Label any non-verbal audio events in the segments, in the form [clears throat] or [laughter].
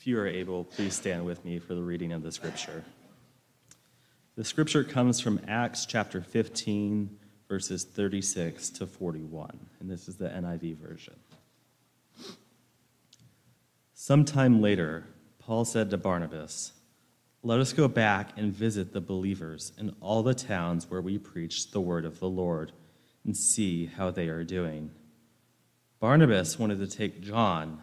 If you are able, please stand with me for the reading of the scripture. The scripture comes from Acts chapter 15, verses 36 to 41, and this is the NIV version. Sometime later, Paul said to Barnabas, Let us go back and visit the believers in all the towns where we preach the word of the Lord and see how they are doing. Barnabas wanted to take John,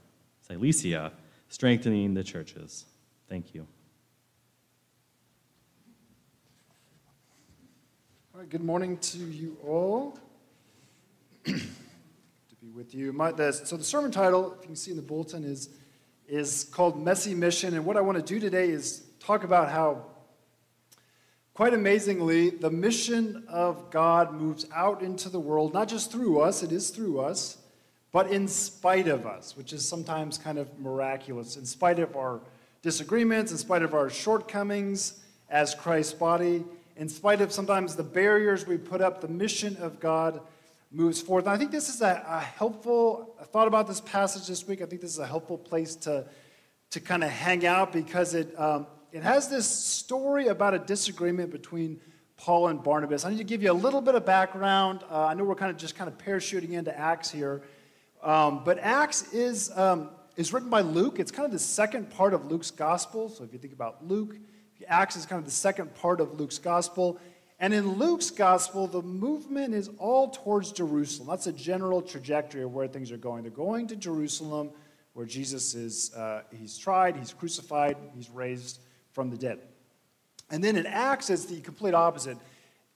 Cilicia, strengthening the churches. Thank you. All right, good morning to you all. [clears throat] to be with you. My, the, so the sermon title, if you can see in the bulletin, is, is called Messy Mission. And what I want to do today is talk about how, quite amazingly, the mission of God moves out into the world, not just through us, it is through us, but in spite of us, which is sometimes kind of miraculous. In spite of our disagreements, in spite of our shortcomings as Christ's body, in spite of sometimes the barriers we put up, the mission of God moves forth. And I think this is a, a helpful, I thought about this passage this week. I think this is a helpful place to, to kind of hang out because it, um, it has this story about a disagreement between Paul and Barnabas. I need to give you a little bit of background. Uh, I know we're kind of just kind of parachuting into Acts here. Um, but Acts is, um, is written by Luke. It's kind of the second part of Luke's gospel. So if you think about Luke, Acts is kind of the second part of Luke's gospel. And in Luke's gospel, the movement is all towards Jerusalem. That's a general trajectory of where things are going. They're going to Jerusalem, where Jesus is, uh, he's tried, he's crucified, he's raised from the dead. And then in Acts, it's the complete opposite.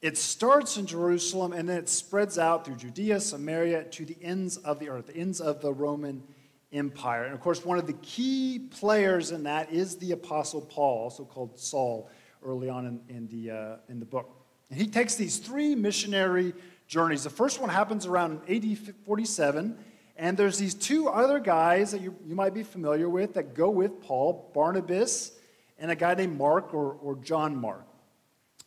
It starts in Jerusalem and then it spreads out through Judea, Samaria, to the ends of the earth, the ends of the Roman Empire. And of course, one of the key players in that is the Apostle Paul, also called Saul, early on in, in the, uh, in the book. And he takes these three missionary journeys. The first one happens around AD 47, and there's these two other guys that you, you might be familiar with that go with Paul Barnabas and a guy named Mark or, or John Mark.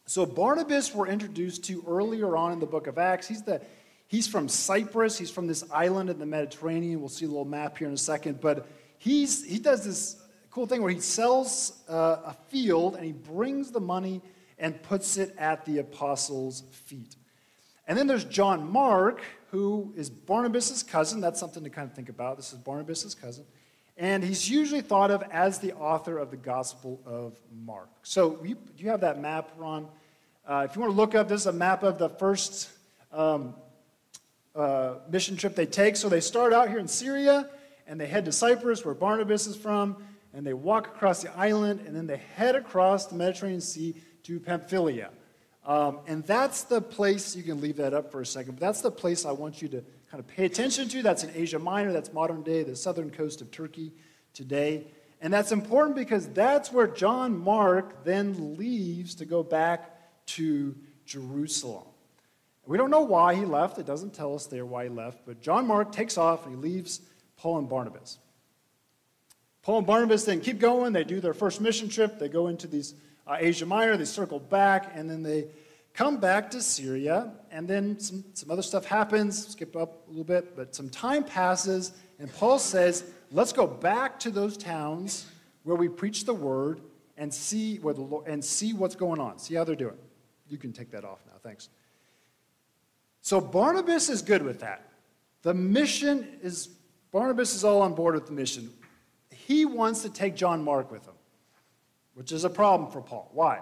So, Barnabas, we're introduced to earlier on in the book of Acts. He's the He's from Cyprus. He's from this island in the Mediterranean. We'll see a little map here in a second. But he's, he does this cool thing where he sells uh, a field and he brings the money and puts it at the apostles' feet. And then there's John Mark, who is Barnabas' cousin. That's something to kind of think about. This is Barnabas' cousin. And he's usually thought of as the author of the Gospel of Mark. So you, you have that map, Ron. Uh, if you want to look up, this is a map of the first um, uh, mission trip they take. So they start out here in Syria and they head to Cyprus, where Barnabas is from, and they walk across the island and then they head across the Mediterranean Sea to Pamphylia. Um, and that's the place, you can leave that up for a second, but that's the place I want you to kind of pay attention to. That's in Asia Minor, that's modern day, the southern coast of Turkey today. And that's important because that's where John Mark then leaves to go back to Jerusalem. We don't know why he left. It doesn't tell us there why he left. But John Mark takes off and he leaves Paul and Barnabas. Paul and Barnabas then keep going. They do their first mission trip. They go into these uh, Asia Minor. They circle back and then they come back to Syria. And then some, some other stuff happens. Skip up a little bit. But some time passes and Paul says, let's go back to those towns where we preach the word and see, where the, and see what's going on. See how they're doing. You can take that off now. Thanks. So Barnabas is good with that. The mission is, Barnabas is all on board with the mission. He wants to take John Mark with him, which is a problem for Paul. Why?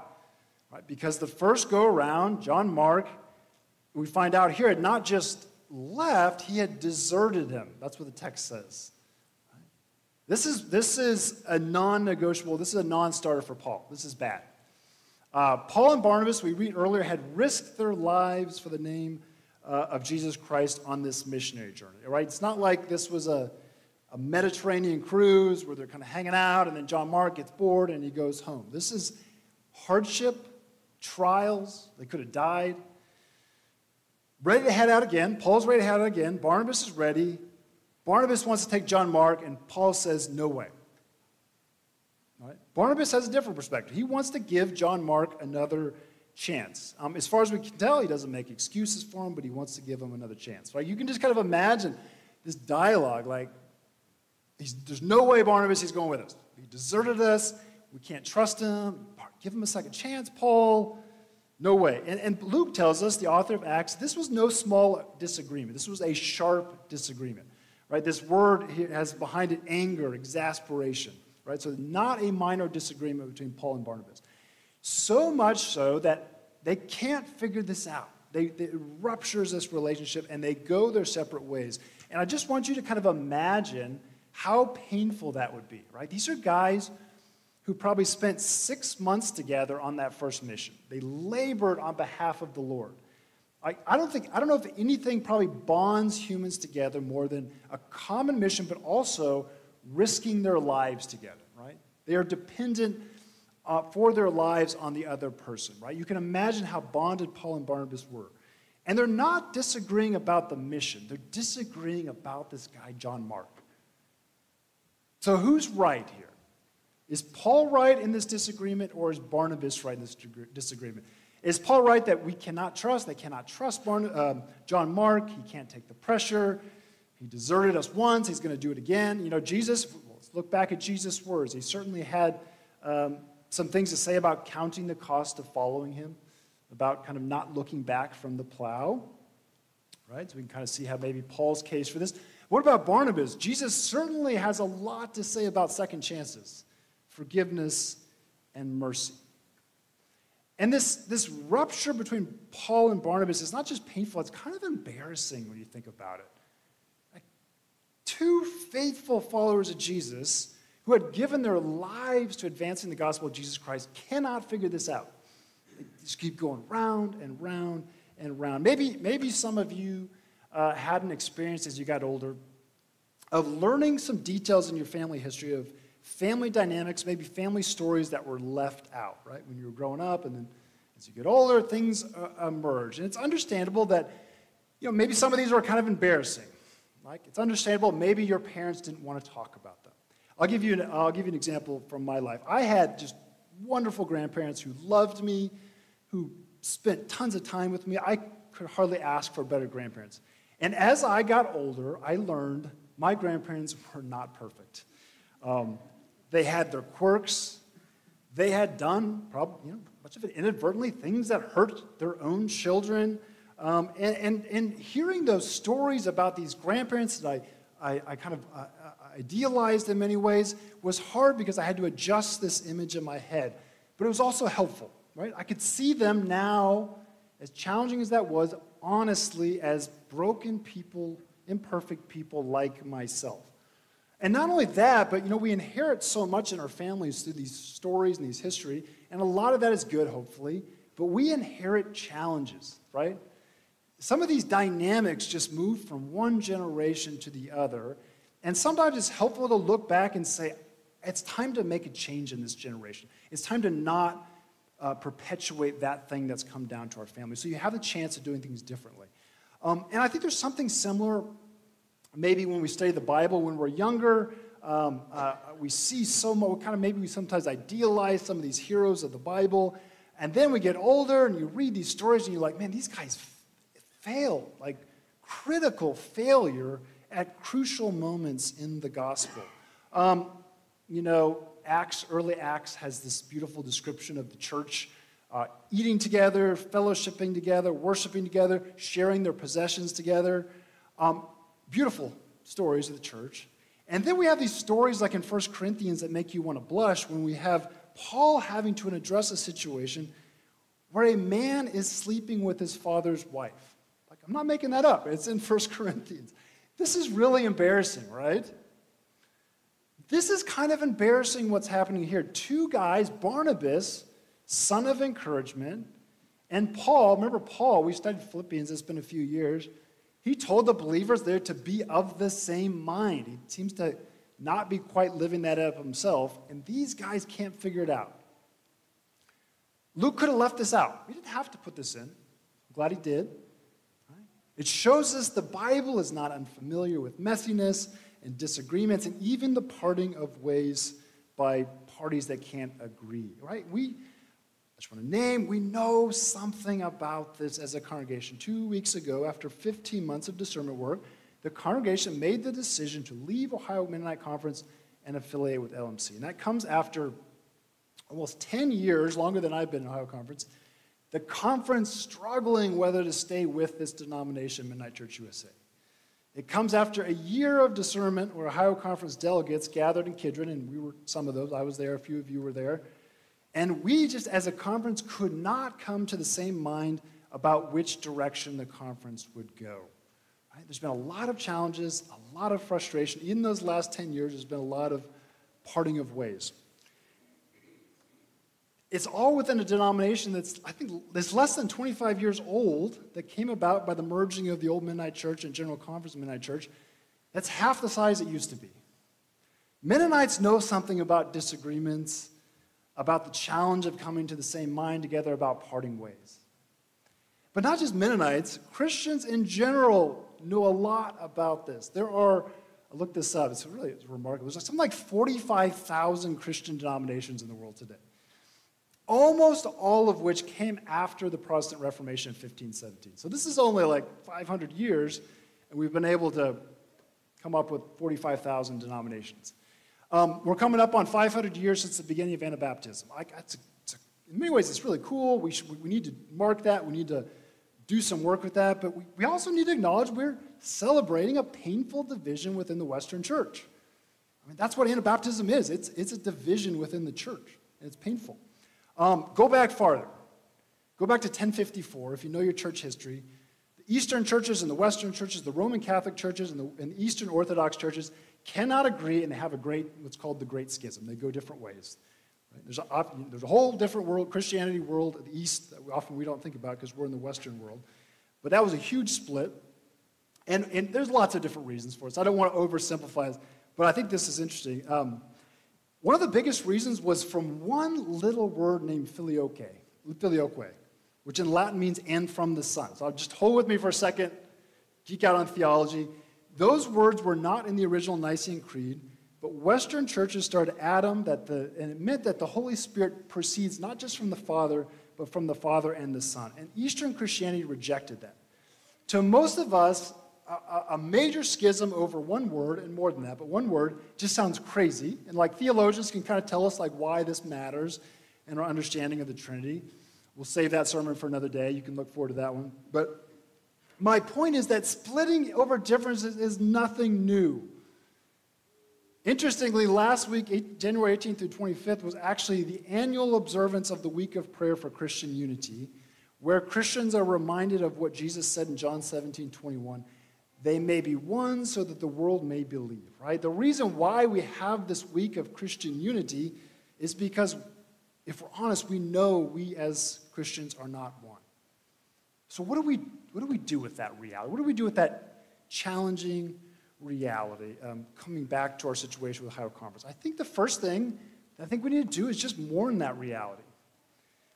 Right, because the first go around, John Mark, we find out here, had not just left, he had deserted him. That's what the text says. This is, this is a non negotiable, this is a non starter for Paul. This is bad. Uh, Paul and Barnabas, we read earlier, had risked their lives for the name uh, of Jesus Christ on this missionary journey. Right? It's not like this was a, a a Mediterranean cruise where they're kind of hanging out, and then John Mark gets bored and he goes home. This is hardship, trials. They could have died. Ready to head out again. Paul's ready to head out again. Barnabas is ready. Barnabas wants to take John Mark, and Paul says, No way. Barnabas has a different perspective. He wants to give John Mark another chance. Um, as far as we can tell, he doesn't make excuses for him, but he wants to give him another chance. Right? You can just kind of imagine this dialogue like, there's no way Barnabas is going with us. He deserted us. We can't trust him. Give him a second chance, Paul. No way. And, and Luke tells us, the author of Acts, this was no small disagreement. This was a sharp disagreement. Right? This word has behind it anger, exasperation. Right? So not a minor disagreement between Paul and Barnabas. So much so that they can't figure this out. They, they, it ruptures this relationship and they go their separate ways. And I just want you to kind of imagine how painful that would be, right? These are guys who probably spent six months together on that first mission. They labored on behalf of the Lord. I, I, don't think, I don't know if anything probably bonds humans together more than a common mission, but also risking their lives together, right? They are dependent uh, for their lives on the other person, right? You can imagine how bonded Paul and Barnabas were. And they're not disagreeing about the mission, they're disagreeing about this guy, John Mark. So who's right here? Is Paul right in this disagreement, or is Barnabas right in this disagreement? Is Paul right that we cannot trust? They cannot trust Barn, um, John Mark. He can't take the pressure. He deserted us once. He's going to do it again. You know, Jesus, let's look back at Jesus' words. He certainly had um, some things to say about counting the cost of following him, about kind of not looking back from the plow. Right? So we can kind of see how maybe Paul's case for this. What about Barnabas? Jesus certainly has a lot to say about second chances, forgiveness, and mercy. And this, this rupture between Paul and Barnabas is not just painful, it's kind of embarrassing when you think about it. Two faithful followers of Jesus who had given their lives to advancing the gospel of Jesus Christ cannot figure this out. They just keep going round and round and round. Maybe, maybe some of you uh, had an experience as you got older of learning some details in your family history of family dynamics, maybe family stories that were left out, right? When you were growing up, and then as you get older, things uh, emerge. And it's understandable that, you know, maybe some of these are kind of embarrassing. It's understandable maybe your parents didn't want to talk about them. I'll give you an, I'll give you an example from my life. I had just wonderful grandparents who loved me, who spent tons of time with me. I could hardly ask for better grandparents. And as I got older, I learned my grandparents were not perfect. Um, they had their quirks. They had done, probably, you know, much of it inadvertently, things that hurt their own children. Um, and, and, and, hearing those stories about these grandparents that I, I, I kind of uh, idealized in many ways was hard because I had to adjust this image in my head. But it was also helpful, right? I could see them now, as challenging as that was, honestly, as broken people, imperfect people like myself. And not only that, but you know, we inherit so much in our families through these stories and these history, and a lot of that is good, hopefully, but we inherit challenges, right? Some of these dynamics just move from one generation to the other, and sometimes it's helpful to look back and say, it's time to make a change in this generation. It's time to not uh, perpetuate that thing that's come down to our family. So you have the chance of doing things differently. Um, and I think there's something similar maybe when we study the Bible when we're younger. Um, uh, we see so much, kind of maybe we sometimes idealize some of these heroes of the Bible. And then we get older and you read these stories and you're like, man, these guys f- failed, like critical failure at crucial moments in the gospel. Um, you know, Acts, early Acts has this beautiful description of the church uh, eating together, fellowshipping together, worshiping together, sharing their possessions together. Um, beautiful stories of the church. And then we have these stories like in 1 Corinthians that make you want to blush when we have Paul having to address a situation where a man is sleeping with his father's wife. I'm not making that up, it's in 1 [laughs] Corinthians. This is really embarrassing, right? This is kind of embarrassing what's happening here. Two guys, Barnabas, son of encouragement, and Paul, remember Paul, we studied Philippians, it's been a few years. He told the believers there to be of the same mind. He seems to not be quite living that up himself, and these guys can't figure it out. Luke could have left this out. He didn't have to put this in. I'm glad he did. It shows us the Bible is not unfamiliar with messiness and disagreements and even the parting of ways by parties that can't agree, right? We, I just want to name, we know something about this as a congregation. Two weeks ago, after 15 months of discernment work, the congregation made the decision to leave Ohio Mennonite Conference and affiliate with LMC. And that comes after almost 10 years, longer than I've been in Ohio Conference, the conference struggling whether to stay with this denomination, Mennonite Church USA. It comes after a year of discernment where Ohio Conference delegates gathered in Kidron, and we were some of those. I was there, a few of you were there. And we just, as a conference, could not come to the same mind about which direction the conference would go. Right? There's been a lot of challenges, a lot of frustration. In those last 10 years, there's been a lot of parting of ways it's all within a denomination that's, I think, that's less than 25 years old, that came about by the merging of the old Mennonite Church and General Conference Mennonite Church. That's half the size it used to be. Mennonites know something about disagreements, about the challenge of coming to the same mind together, about parting ways. But not just Mennonites, Christians in general know a lot about this. There are, I looked this up, it's really it's remarkable. There's something like 45,000 Christian denominations in the world today almost all of which came after the Protestant Reformation in 1517. So this is only like 500 years, and we've been able to come up with 45,000 denominations. Um, we're coming up on 500 years since the beginning of Anabaptism. I, a, it's a, in many ways, it's really cool. We, should, we need to mark that. We need to do some work with that. But we, we also need to acknowledge we're celebrating a painful division within the Western church. I mean, that's what Anabaptism is. It's, it's a division within the church, and it's painful. Um, go back farther. Go back to 1054 if you know your church history. The Eastern churches and the Western churches, the Roman Catholic churches and the, and the Eastern Orthodox churches cannot agree and they have a great, what's called the Great Schism. They go different ways. Right? There's, a, there's a whole different world, Christianity world the East that often we don't think about because we're in the Western world. But that was a huge split. And, and there's lots of different reasons for it. So I don't want to oversimplify it, but I think this is interesting. Um, one of the biggest reasons was from one little word named filioque, filioque, which in Latin means and from the Son. So I'll just hold with me for a second, geek out on theology. Those words were not in the original Nicene Creed, but Western churches started Adam that the, and it meant that the Holy Spirit proceeds not just from the Father, but from the Father and the Son. And Eastern Christianity rejected that. To most of us, a, a major schism over one word, and more than that, but one word just sounds crazy. And like theologians can kind of tell us like why this matters and our understanding of the Trinity. We'll save that sermon for another day. You can look forward to that one. But my point is that splitting over differences is nothing new. Interestingly, last week, January 18th through 25th, was actually the annual observance of the Week of Prayer for Christian Unity, where Christians are reminded of what Jesus said in John 17 21 they may be one so that the world may believe, right? The reason why we have this week of Christian unity is because, if we're honest, we know we as Christians are not one. So, what do we, what do, we do with that reality? What do we do with that challenging reality um, coming back to our situation with Ohio Conference? I think the first thing I think we need to do is just mourn that reality.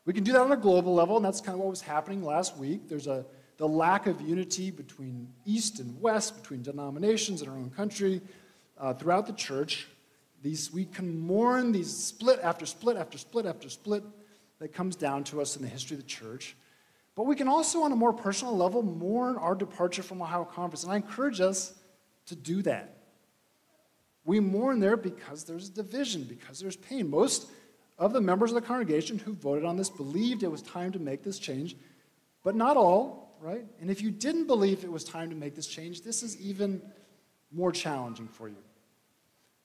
We can do that on a global level, and that's kind of what was happening last week. There's a the lack of unity between East and West, between denominations in our own country, uh, throughout the church. These, we can mourn these split after split after split after split that comes down to us in the history of the church. But we can also, on a more personal level, mourn our departure from Ohio Conference. And I encourage us to do that. We mourn there because there's division, because there's pain. Most of the members of the congregation who voted on this believed it was time to make this change, but not all right? And if you didn't believe it was time to make this change, this is even more challenging for you.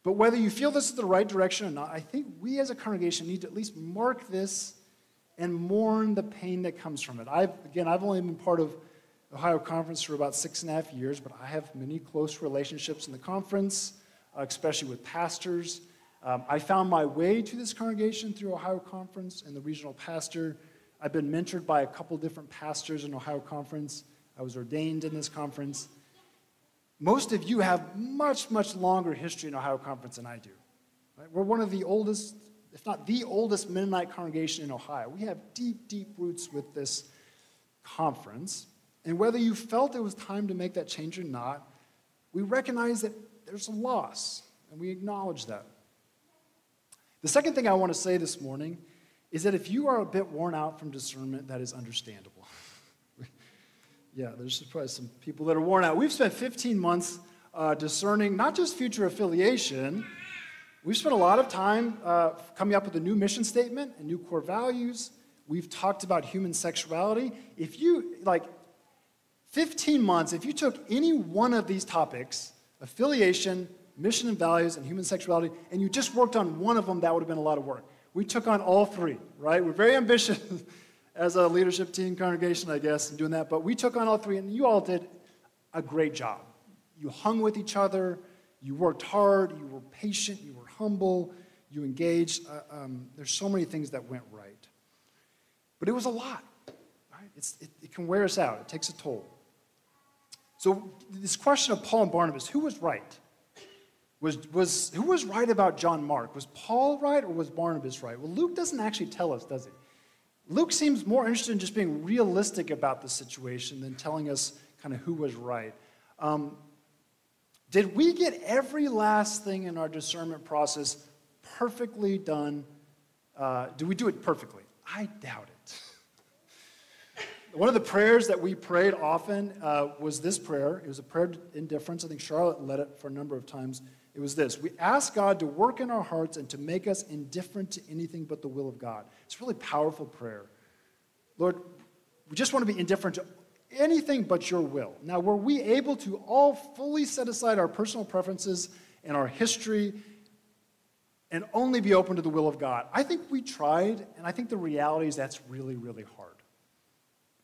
But whether you feel this is the right direction or not, I think we as a congregation need to at least mark this and mourn the pain that comes from it. I've, again, I've only been part of Ohio Conference for about six and a half years, but I have many close relationships in the conference, uh, especially with pastors. Um, I found my way to this congregation through Ohio Conference and the regional pastor I've been mentored by a couple different pastors in Ohio Conference I was ordained in this conference. Most of you have much, much longer history in Ohio Conference than I do. Right? We're one of the oldest, if not the oldest Mennonite congregation in Ohio. We have deep, deep roots with this conference. And whether you felt it was time to make that change or not, we recognize that there's a loss, and we acknowledge that. The second thing I want to say this morning is that if you are a bit worn out from discernment, that is understandable. [laughs] yeah, there's probably some people that are worn out. We've spent 15 months uh, discerning not just future affiliation, we've spent a lot of time uh, coming up with a new mission statement and new core values. We've talked about human sexuality. If you, like, 15 months, if you took any one of these topics, affiliation, mission and values, and human sexuality, and you just worked on one of them, that would have been a lot of work. We took on all three, right? We're very ambitious [laughs] as a leadership team congregation, I guess, in doing that, but we took on all three, and you all did a great job. You hung with each other, you worked hard, you were patient, you were humble, you engaged. Uh, um, there's so many things that went right. But it was a lot, right? It, it can wear us out, it takes a toll. So, this question of Paul and Barnabas, who was right? Was, was, who was right about John Mark? Was Paul right or was Barnabas right? Well, Luke doesn't actually tell us, does he? Luke seems more interested in just being realistic about the situation than telling us kind of who was right. Um, did we get every last thing in our discernment process perfectly done? Uh, do we do it perfectly? I doubt it. [laughs] One of the prayers that we prayed often uh, was this prayer. It was a prayer in difference. I think Charlotte led it for a number of times. It was this We ask God to work in our hearts and to make us indifferent to anything but the will of God. It's really powerful prayer. Lord, we just want to be indifferent to anything but your will. Now, were we able to all fully set aside our personal preferences and our history and only be open to the will of God? I think we tried, and I think the reality is that's really, really hard.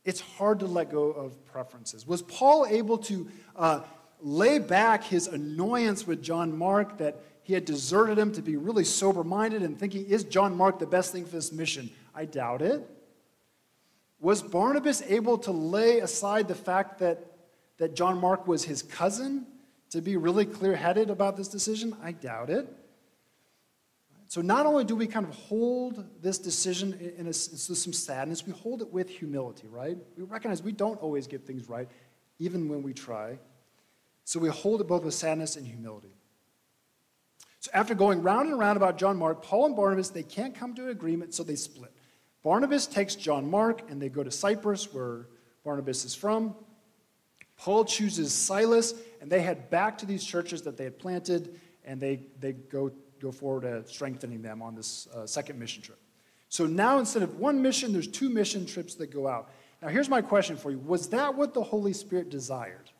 It's hard to let go of preferences. Was Paul able to uh, lay back his annoyance with John Mark that he had deserted him to be really sober minded and thinking, is John Mark the best thing for this mission? I doubt it. Was Barnabas able to lay aside the fact that, that John Mark was his cousin to be really clear headed about this decision? I doubt it. So not only do we kind of hold this decision in, a, some sadness, we hold it with humility, right? We recognize we don't always get things right, even when we try. So we hold it both with sadness and humility. So after going round and round about John Mark, Paul and Barnabas, they can't come to an agreement, so they split. Barnabas takes John Mark and they go to Cyprus, where Barnabas is from. Paul chooses Silas, and they head back to these churches that they had planted, and they, they go go forward at strengthening them on this uh, second mission trip. So now instead of one mission, there's two mission trips that go out. Now here's my question for you. Was that what the Holy Spirit desired?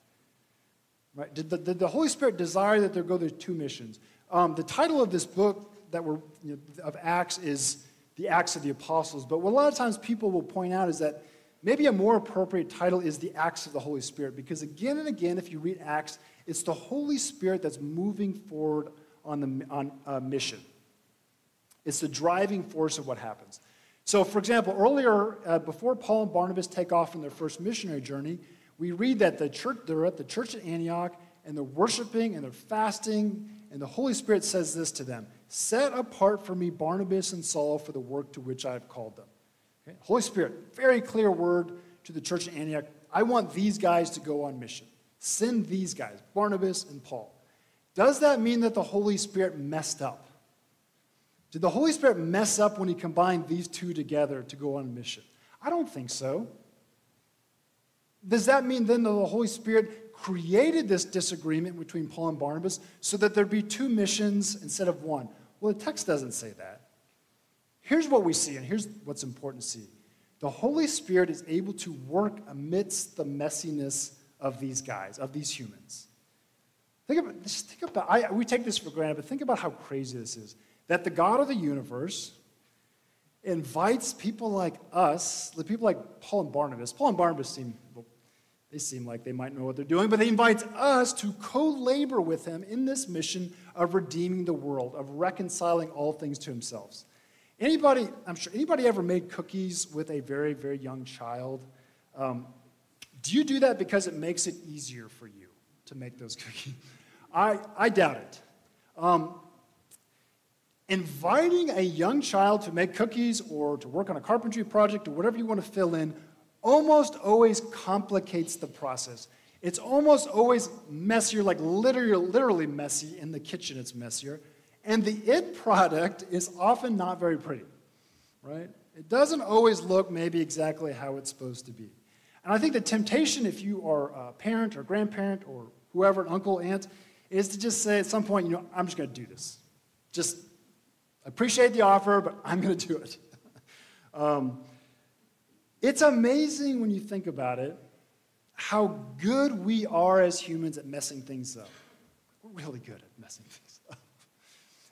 Right? Did the, did the Holy Spirit desire that there go the two missions? Um, the title of this book that we're, you know, of Acts is the Acts of the Apostles. But what a lot of times people will point out is that maybe a more appropriate title is the Acts of the Holy Spirit. Because again and again, if you read Acts, it's the Holy Spirit that's moving forward on, the, on a mission. It's the driving force of what happens. So, for example, earlier, uh, before Paul and Barnabas take off on their first missionary journey, we read that the church, they're at the church at Antioch and they're worshiping and they're fasting, and the Holy Spirit says this to them Set apart for me Barnabas and Saul for the work to which I have called them. Okay? Holy Spirit, very clear word to the church at Antioch. I want these guys to go on mission. Send these guys, Barnabas and Paul. Does that mean that the Holy Spirit messed up? Did the Holy Spirit mess up when he combined these two together to go on a mission? I don't think so. Does that mean then that the Holy Spirit created this disagreement between Paul and Barnabas so that there'd be two missions instead of one? Well, the text doesn't say that. Here's what we see, and here's what's important to see the Holy Spirit is able to work amidst the messiness of these guys, of these humans. Think about, just think about I, we take this for granted, but think about how crazy this is. That the God of the universe invites people like us, the people like Paul and Barnabas. Paul and Barnabas seem, they seem like they might know what they're doing, but he invites us to co labor with him in this mission of redeeming the world, of reconciling all things to himself. Anybody, I'm sure, anybody ever made cookies with a very, very young child? Um, Do you do that because it makes it easier for you to make those [laughs] cookies? I, I doubt it. Um, inviting a young child to make cookies or to work on a carpentry project or whatever you want to fill in almost always complicates the process. It's almost always messier, like literally, literally messy. In the kitchen, it's messier. And the it product is often not very pretty, right? It doesn't always look maybe exactly how it's supposed to be. And I think the temptation, if you are a parent or grandparent or whoever, an uncle, aunt, is to just say at some point, you know, I'm just going to do this. Just appreciate the offer, but I'm going to do it. [laughs] um, it's amazing when you think about it how good we are as humans at messing things up. We're really good at messing [laughs] things up.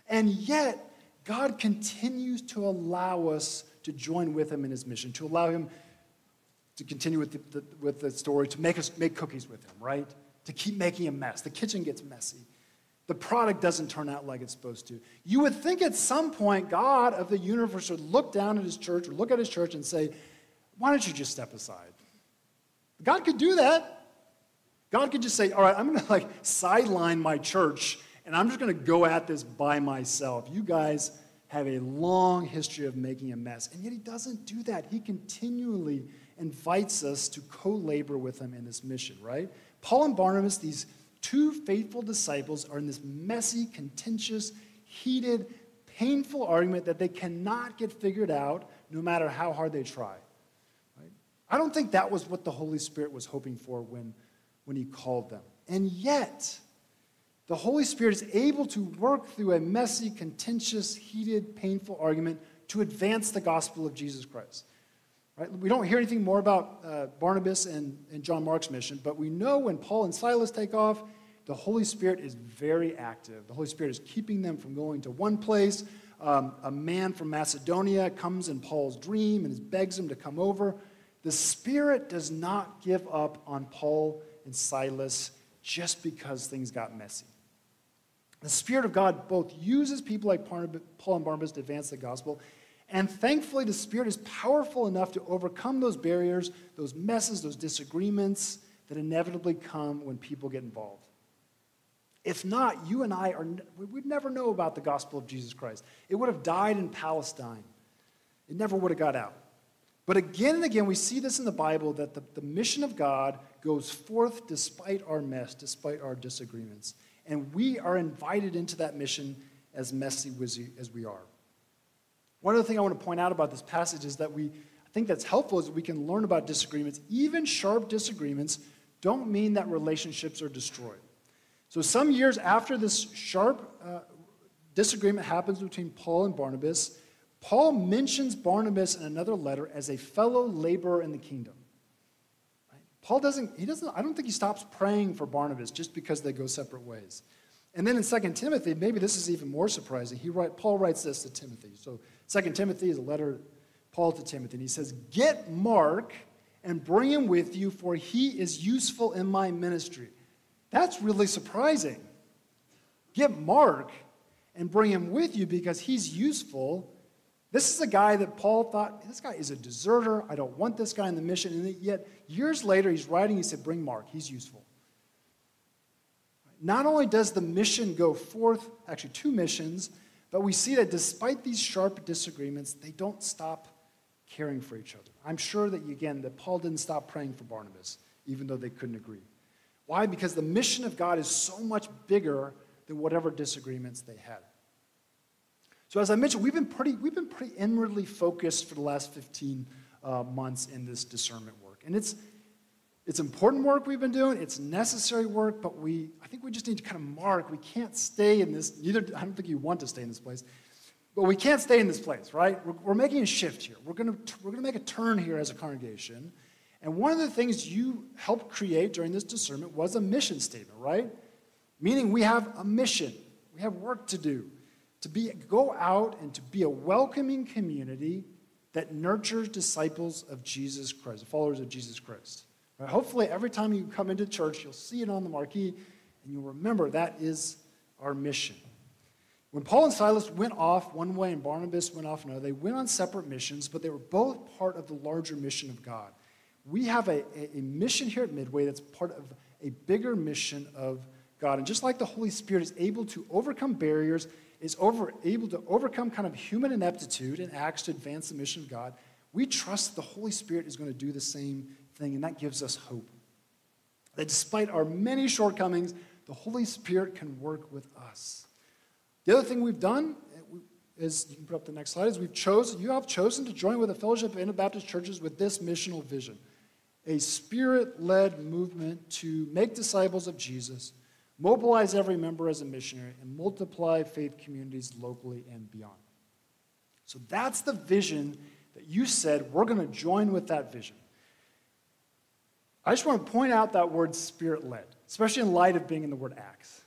And yet, God continues to allow us to join with him in his mission, to allow him to continue with the, the, with the story, to make us make cookies with him, right? To keep making a mess. The kitchen gets messy. The product doesn't turn out like it's supposed to. You would think at some point God of the universe would look down at his church or look at his church and say, Why don't you just step aside? God could do that. God could just say, All right, I'm going to like sideline my church and I'm just going to go at this by myself. You guys have a long history of making a mess. And yet he doesn't do that. He continually invites us to co labor with him in this mission, right? Paul and Barnabas, these two faithful disciples, are in this messy, contentious, heated, painful argument that they cannot get figured out no matter how hard they try. I don't think that was what the Holy Spirit was hoping for when, when he called them. And yet, the Holy Spirit is able to work through a messy, contentious, heated, painful argument to advance the gospel of Jesus Christ. Right? We don't hear anything more about uh, Barnabas and, and John Mark's mission, but we know when Paul and Silas take off, the Holy Spirit is very active. The Holy Spirit is keeping them from going to one place. Um, a man from Macedonia comes in Paul's dream and begs him to come over. The Spirit does not give up on Paul and Silas just because things got messy. The Spirit of God both uses people like Paul and Barnabas to advance the gospel, and thankfully, the Spirit is powerful enough to overcome those barriers, those messes, those disagreements that inevitably come when people get involved. If not, you and I are, we'd never know about the gospel of Jesus Christ. It would have died in Palestine, it never would have got out. But again and again, we see this in the Bible that the, the mission of God goes forth despite our mess, despite our disagreements. And we are invited into that mission as messy as we are. One other thing I want to point out about this passage is that we, I think that's helpful is that we can learn about disagreements. Even sharp disagreements don't mean that relationships are destroyed. So, some years after this sharp uh, disagreement happens between Paul and Barnabas, Paul mentions Barnabas in another letter as a fellow laborer in the kingdom. Paul doesn't, he doesn't, I don't think he stops praying for Barnabas just because they go separate ways. And then in 2 Timothy, maybe this is even more surprising. He write, Paul writes this to Timothy. So 2 Timothy is a letter, Paul to Timothy, and he says, Get Mark and bring him with you, for he is useful in my ministry. That's really surprising. Get Mark and bring him with you because he's useful this is a guy that Paul thought, this guy is a deserter. I don't want this guy in the mission. And yet, years later, he's writing, he said, Bring Mark, he's useful. Not only does the mission go forth, actually, two missions, but we see that despite these sharp disagreements, they don't stop caring for each other. I'm sure that, again, that Paul didn't stop praying for Barnabas, even though they couldn't agree. Why? Because the mission of God is so much bigger than whatever disagreements they had. So as I mentioned, we've been pretty, we've been pretty inwardly focused for the last 15 uh, months in this discernment work. And it's, it's important work we've been doing. It's necessary work, but we, I think we just need to kind of mark. We can't stay in this, neither, I don't think you want to stay in this place, but we can't stay in this place, right? We're, we're making a shift here. We're to, we're to make a turn here as a congregation. And one of the things you helped create during this discernment was a mission statement, right? Meaning we have a mission, we have work to do to be, go out and to be a welcoming community that nurtures disciples of Jesus Christ, followers of Jesus Christ. Right? Hopefully, every time you come into church, you'll see it on the marquee and you'll remember that is our mission. When Paul and Silas went off one way and Barnabas went off another, they went on separate missions, but they were both part of the larger mission of God. we have a, a, a mission here at Midway that's part of a bigger mission of God. And just like the Holy Spirit is able to overcome barriers, is over, able to overcome kind of human ineptitude and acts to advance the mission of God, we trust the Holy Spirit is going to do the same thing, and that gives us hope. That despite our many shortcomings, the Holy Spirit can work with us. The other thing we've done eh, is, you can put up the next slide, is we've chosen, you have chosen to join with a fellowship of Anabaptist churches with this missional vision a spirit led movement to make disciples of Jesus, mobilize every member as a missionary, and multiply faith communities locally and beyond. So that's the vision that you said we're going to join with that vision. I just want to point out that word spirit led, especially in light of being in the word Acts.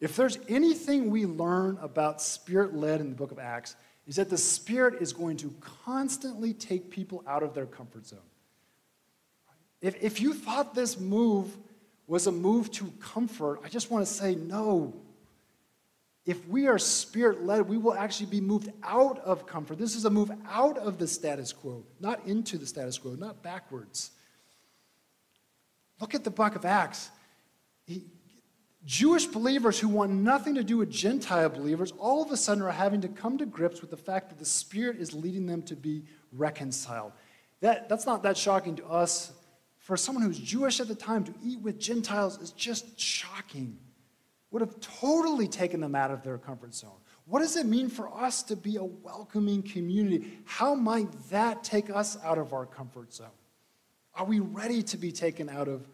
If there's anything we learn about spirit led in the book of Acts, is that the Spirit is going to constantly take people out of their comfort zone. If, if you thought this move was a move to comfort, I just want to say no. If we are spirit led, we will actually be moved out of comfort. This is a move out of the status quo, not into the status quo, not backwards. Look at the book of Acts. He, Jewish believers who want nothing to do with Gentile believers all of a sudden are having to come to grips with the fact that the Spirit is leading them to be reconciled. That, that's not that shocking to us for someone who's Jewish at the time to eat with Gentiles is just shocking. Would have totally taken them out of their comfort zone. What does it mean for us to be a welcoming community? How might that take us out of our comfort zone? Are we ready to be taken out of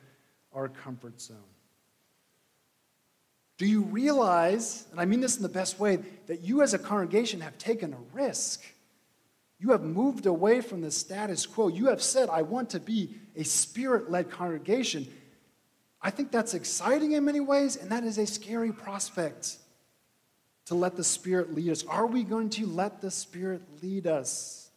our comfort zone? Do you realize, and I mean this in the best way, that you as a congregation have taken a risk? You have moved away from the status quo. You have said, I want to be a spirit led congregation. I think that's exciting in many ways, and that is a scary prospect to let the Spirit lead us. Are we going to let the Spirit lead us?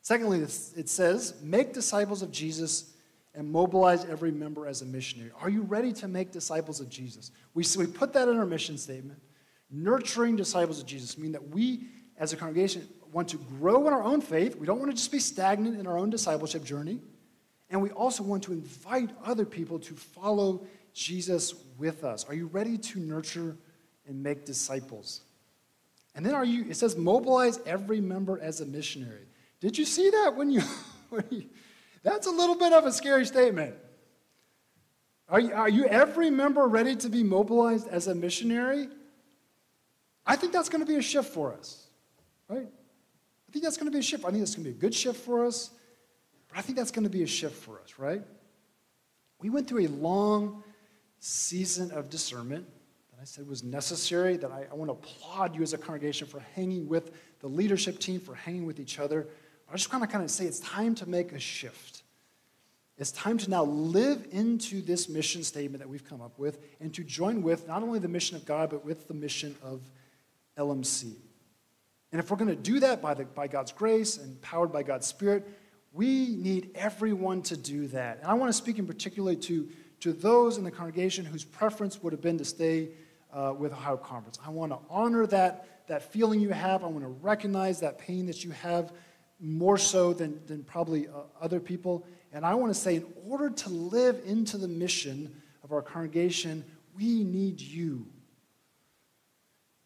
Secondly, it says, make disciples of Jesus and mobilize every member as a missionary. Are you ready to make disciples of Jesus? We, we put that in our mission statement. Nurturing disciples of Jesus mean that we, as a congregation, want to grow in our own faith. We don't want to just be stagnant in our own discipleship journey. And we also want to invite other people to follow Jesus with us. Are you ready to nurture and make disciples? And then are you, it says, mobilize every member as a missionary. Did you see that when you, [laughs] when you that's a little bit of a scary statement. Are you, are you every member ready to be mobilized as a missionary? I think that's going to be a shift for us, right? I think that's going to be a shift. I think that's going to be a good shift for us, but I think that's going to be a shift for us, right? We went through a long season of discernment that I said was necessary, that I, I want to applaud you as a congregation for hanging with the leadership team, for hanging with each other. I just want to kind of say it's time to make a shift. It's time to now live into this mission statement that we've come up with and to join with not only the mission of God, but with the mission of LMC. And if we're going to do that by, the, by God's grace and powered by God's Spirit, we need everyone to do that. And I want to speak in particular to, to those in the congregation whose preference would have been to stay uh, with Ohio Conference. I want to honor that, that feeling you have. I want to recognize that pain that you have more so than, than probably uh, other people. And I want to say, in order to live into the mission of our congregation, we need you.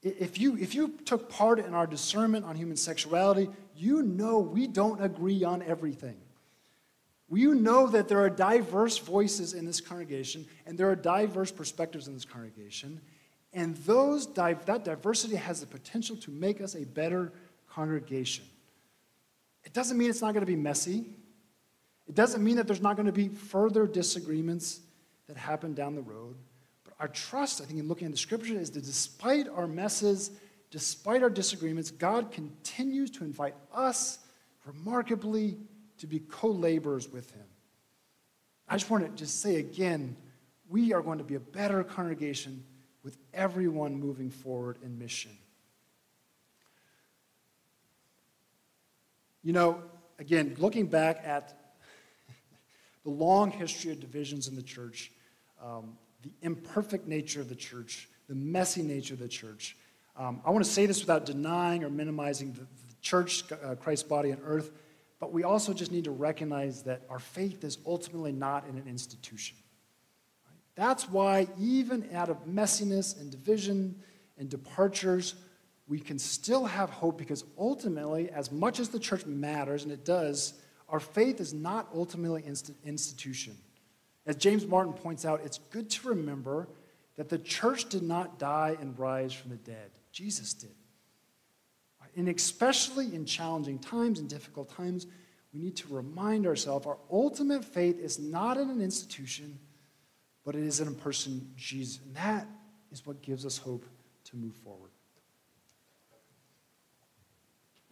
If you, if you took part in our discernment on human sexuality, you know we don't agree on everything. You know that there are diverse voices in this congregation and there are diverse perspectives in this congregation. And those, that diversity has the potential to make us a better congregation. It doesn't mean it's not going to be messy. It doesn't mean that there's not going to be further disagreements that happen down the road. Our trust, I think, in looking at the scripture is that despite our messes, despite our disagreements, God continues to invite us remarkably to be co laborers with Him. I just want to just say again, we are going to be a better congregation with everyone moving forward in mission. You know, again, looking back at [laughs] the long history of divisions in the church, um, the imperfect nature of the church, the messy nature of the church. Um, I want to say this without denying or minimizing the, the church, uh, Christ's body on earth, but we also just need to recognize that our faith is ultimately not in an institution. Right? That's why, even out of messiness and division and departures, we can still have hope because ultimately, as much as the church matters, and it does, our faith is not ultimately an institution. As James Martin points out, it's good to remember that the church did not die and rise from the dead. Jesus did. And especially in challenging times and difficult times, we need to remind ourselves our ultimate faith is not in an institution, but it is in a person, Jesus. And that is what gives us hope to move forward.